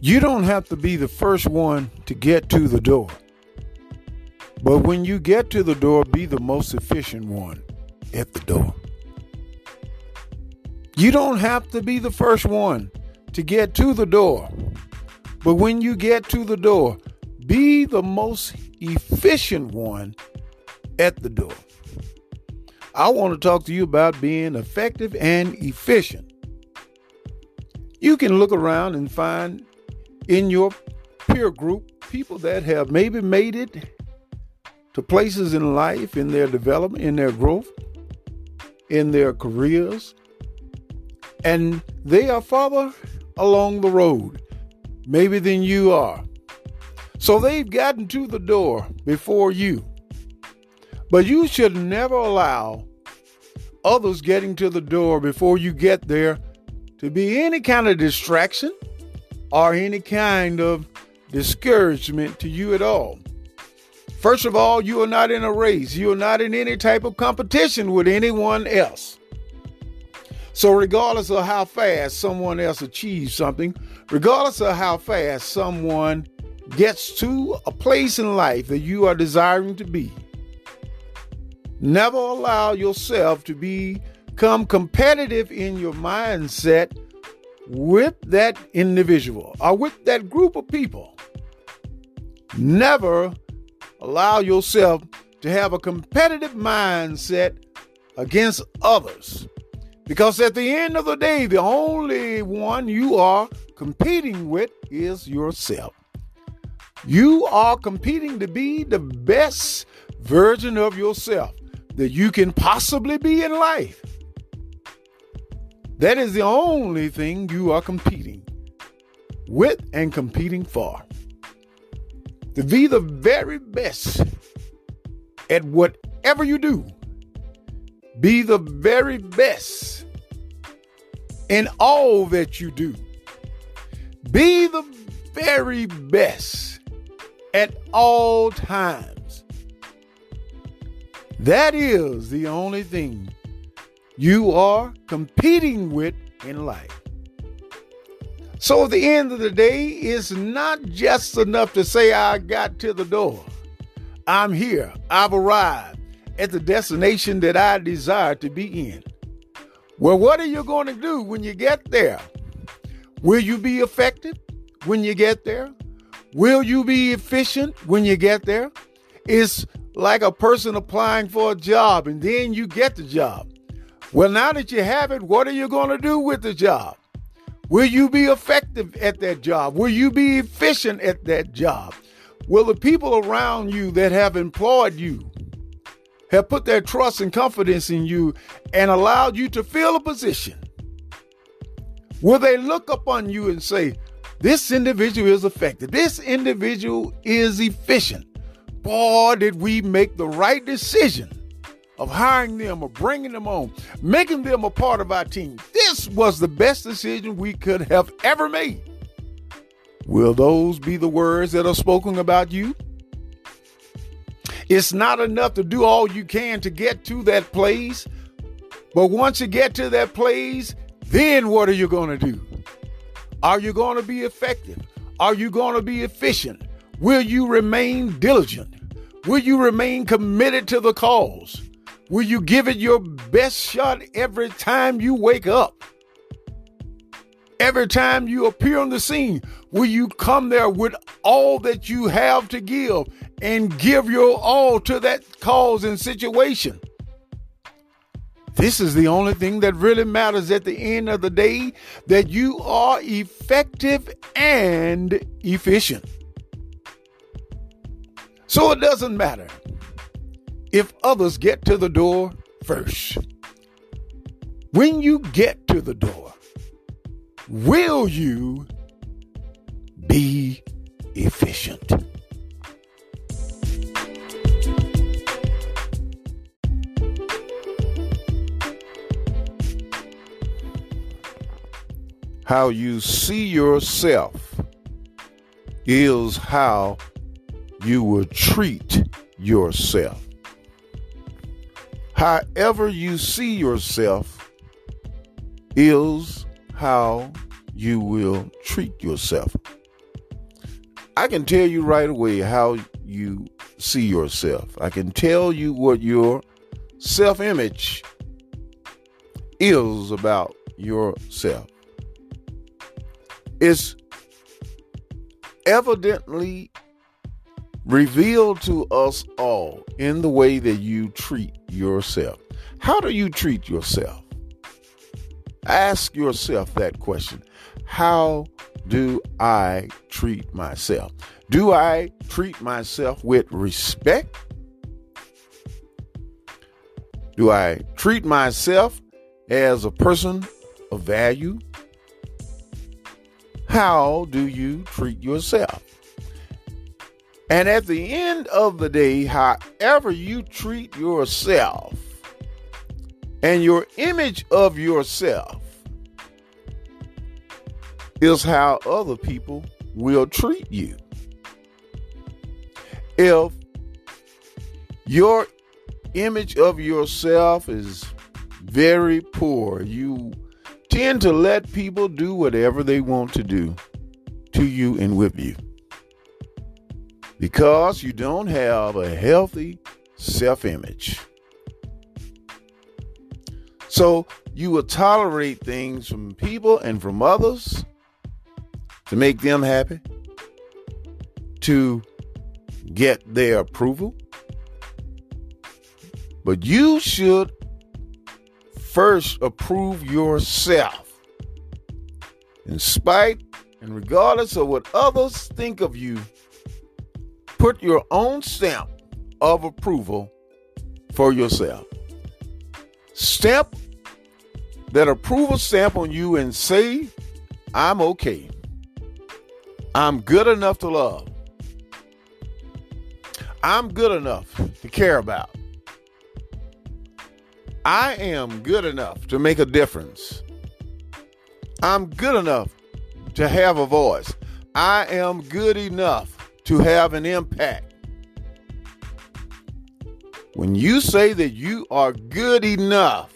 You don't have to be the first one to get to the door. But when you get to the door, be the most efficient one at the door. You don't have to be the first one to get to the door. But when you get to the door, be the most efficient one at the door. I want to talk to you about being effective and efficient. You can look around and find in your peer group people that have maybe made it to places in life, in their development, in their growth, in their careers, and they are farther along the road, maybe than you are. So they've gotten to the door before you. But you should never allow others getting to the door before you get there to be any kind of distraction or any kind of discouragement to you at all. First of all, you are not in a race. You are not in any type of competition with anyone else. So, regardless of how fast someone else achieves something, regardless of how fast someone gets to a place in life that you are desiring to be, never allow yourself to become competitive in your mindset with that individual or with that group of people. Never allow yourself to have a competitive mindset against others. Because at the end of the day, the only one you are competing with is yourself. You are competing to be the best version of yourself that you can possibly be in life. That is the only thing you are competing with and competing for. To be the very best at whatever you do. Be the very best in all that you do. Be the very best at all times. That is the only thing you are competing with in life. So at the end of the day, it's not just enough to say, I got to the door. I'm here. I've arrived at the destination that I desire to be in. Well, what are you going to do when you get there? Will you be effective when you get there? Will you be efficient when you get there? It's like a person applying for a job and then you get the job. Well, now that you have it, what are you going to do with the job? Will you be effective at that job? Will you be efficient at that job? Will the people around you that have employed you have put their trust and confidence in you and allowed you to fill a position? Will they look upon you and say, This individual is effective, this individual is efficient? Boy, did we make the right decision of hiring them or bringing them on, making them a part of our team. This was the best decision we could have ever made. Will those be the words that are spoken about you? It's not enough to do all you can to get to that place, but once you get to that place, then what are you going to do? Are you going to be effective? Are you going to be efficient? Will you remain diligent? Will you remain committed to the cause? Will you give it your best shot every time you wake up? Every time you appear on the scene, will you come there with all that you have to give and give your all to that cause and situation? This is the only thing that really matters at the end of the day that you are effective and efficient. So it doesn't matter if others get to the door first. When you get to the door, will you be efficient? How you see yourself is how you will treat yourself. However, you see yourself is how you will treat yourself. I can tell you right away how you see yourself. I can tell you what your self image is about yourself. It's evidently revealed to us all in the way that you treat yourself. How do you treat yourself? Ask yourself that question. How do I treat myself? Do I treat myself with respect? Do I treat myself as a person of value? How do you treat yourself? And at the end of the day, however you treat yourself and your image of yourself is how other people will treat you. If your image of yourself is very poor, you tend to let people do whatever they want to do to you and with you because you don't have a healthy self image. So you will tolerate things from people and from others to make them happy, to get their approval. But you should first approve yourself. In spite and regardless of what others think of you, put your own stamp of approval for yourself. Stamp that approval stamp on you and say, I'm okay. I'm good enough to love. I'm good enough to care about. I am good enough to make a difference. I'm good enough to have a voice. I am good enough to have an impact. When you say that you are good enough,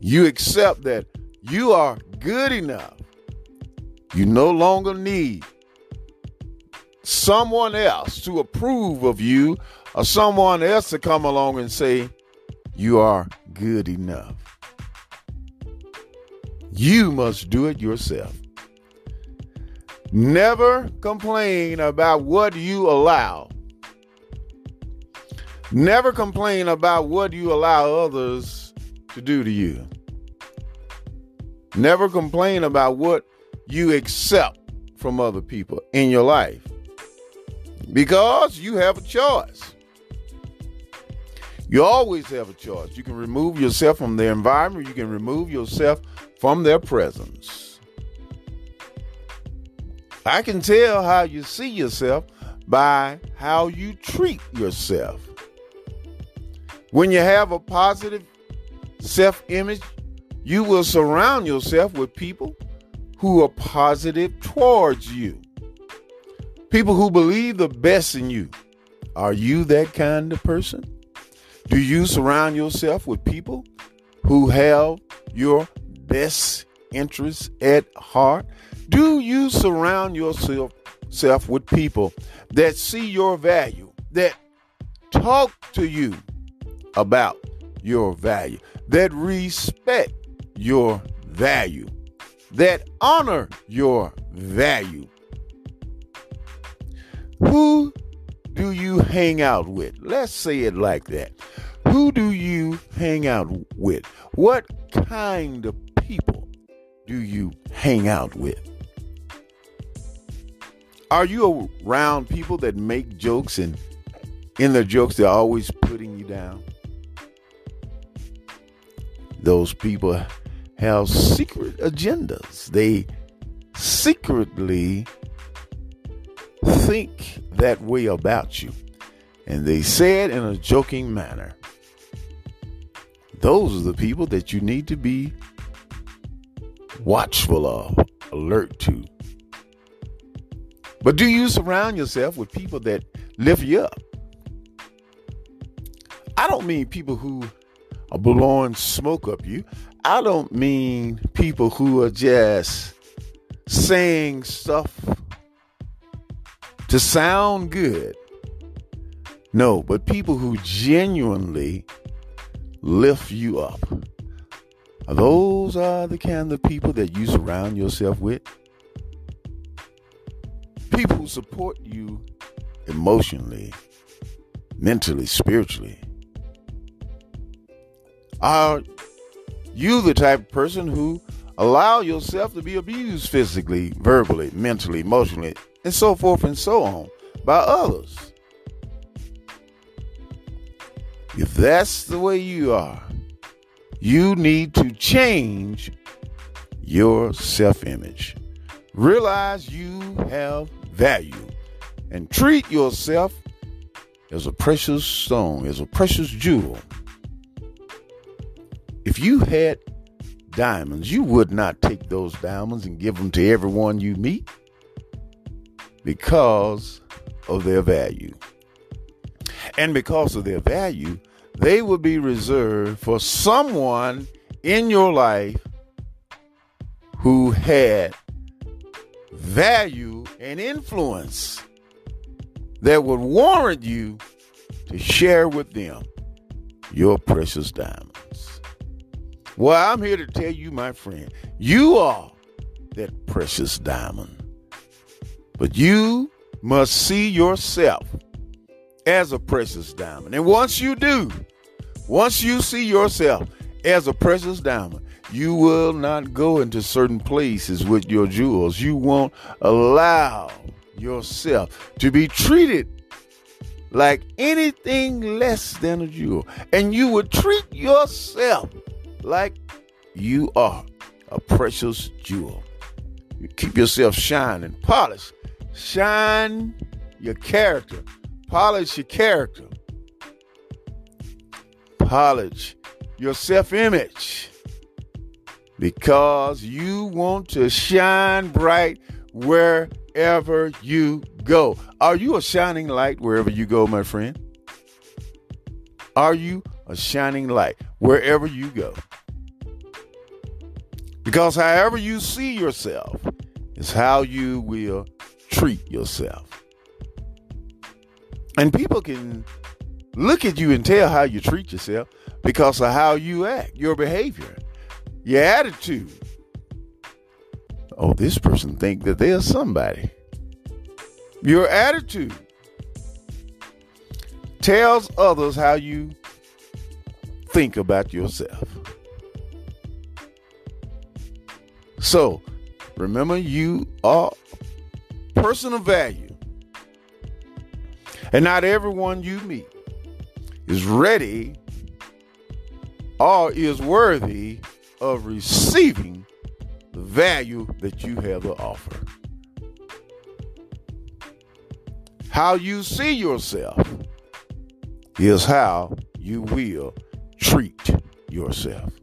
you accept that you are good enough. You no longer need someone else to approve of you or someone else to come along and say, You are good enough. You must do it yourself. Never complain about what you allow. Never complain about what you allow others to do to you. Never complain about what you accept from other people in your life because you have a choice. You always have a choice. You can remove yourself from their environment, you can remove yourself from their presence. I can tell how you see yourself by how you treat yourself. When you have a positive self image, you will surround yourself with people who are positive towards you. People who believe the best in you. Are you that kind of person? Do you surround yourself with people who have your best interests at heart? Do you surround yourself self with people that see your value, that talk to you about your value, that respect your value, that honor your value? Who do you hang out with? Let's say it like that. Who do you hang out with? What kind of people do you hang out with? Are you around people that make jokes and in their jokes they're always putting you down? Those people have secret agendas. They secretly think that way about you. And they say it in a joking manner. Those are the people that you need to be watchful of, alert to. But do you surround yourself with people that lift you up? I don't mean people who are blowing smoke up you. I don't mean people who are just saying stuff to sound good. No, but people who genuinely lift you up. Those are the kind of people that you surround yourself with. People who support you emotionally, mentally, spiritually. Are you the type of person who allow yourself to be abused physically, verbally, mentally, emotionally, and so forth and so on by others? If that's the way you are, you need to change your self image. Realize you have value and treat yourself as a precious stone, as a precious jewel. If you had diamonds, you would not take those diamonds and give them to everyone you meet because of their value. And because of their value, they would be reserved for someone in your life who had value and influence that would warrant you to share with them your precious diamonds. Well, I'm here to tell you, my friend, you are that precious diamond. But you must see yourself as a precious diamond. And once you do, once you see yourself as a precious diamond, you will not go into certain places with your jewels. You won't allow yourself to be treated like anything less than a jewel. And you will treat yourself like you are a precious jewel. You keep yourself shining, polished. shine your character, polish your character, polish your self image because you want to shine bright wherever you go. Are you a shining light wherever you go, my friend? Are you a shining light wherever you go? Because however you see yourself is how you will treat yourself. And people can look at you and tell how you treat yourself because of how you act, your behavior, your attitude. Oh, this person think that they're somebody. Your attitude tells others how you think about yourself. So, remember you are person of value. And not everyone you meet is ready or is worthy of receiving the value that you have to offer. How you see yourself is how you will treat yourself.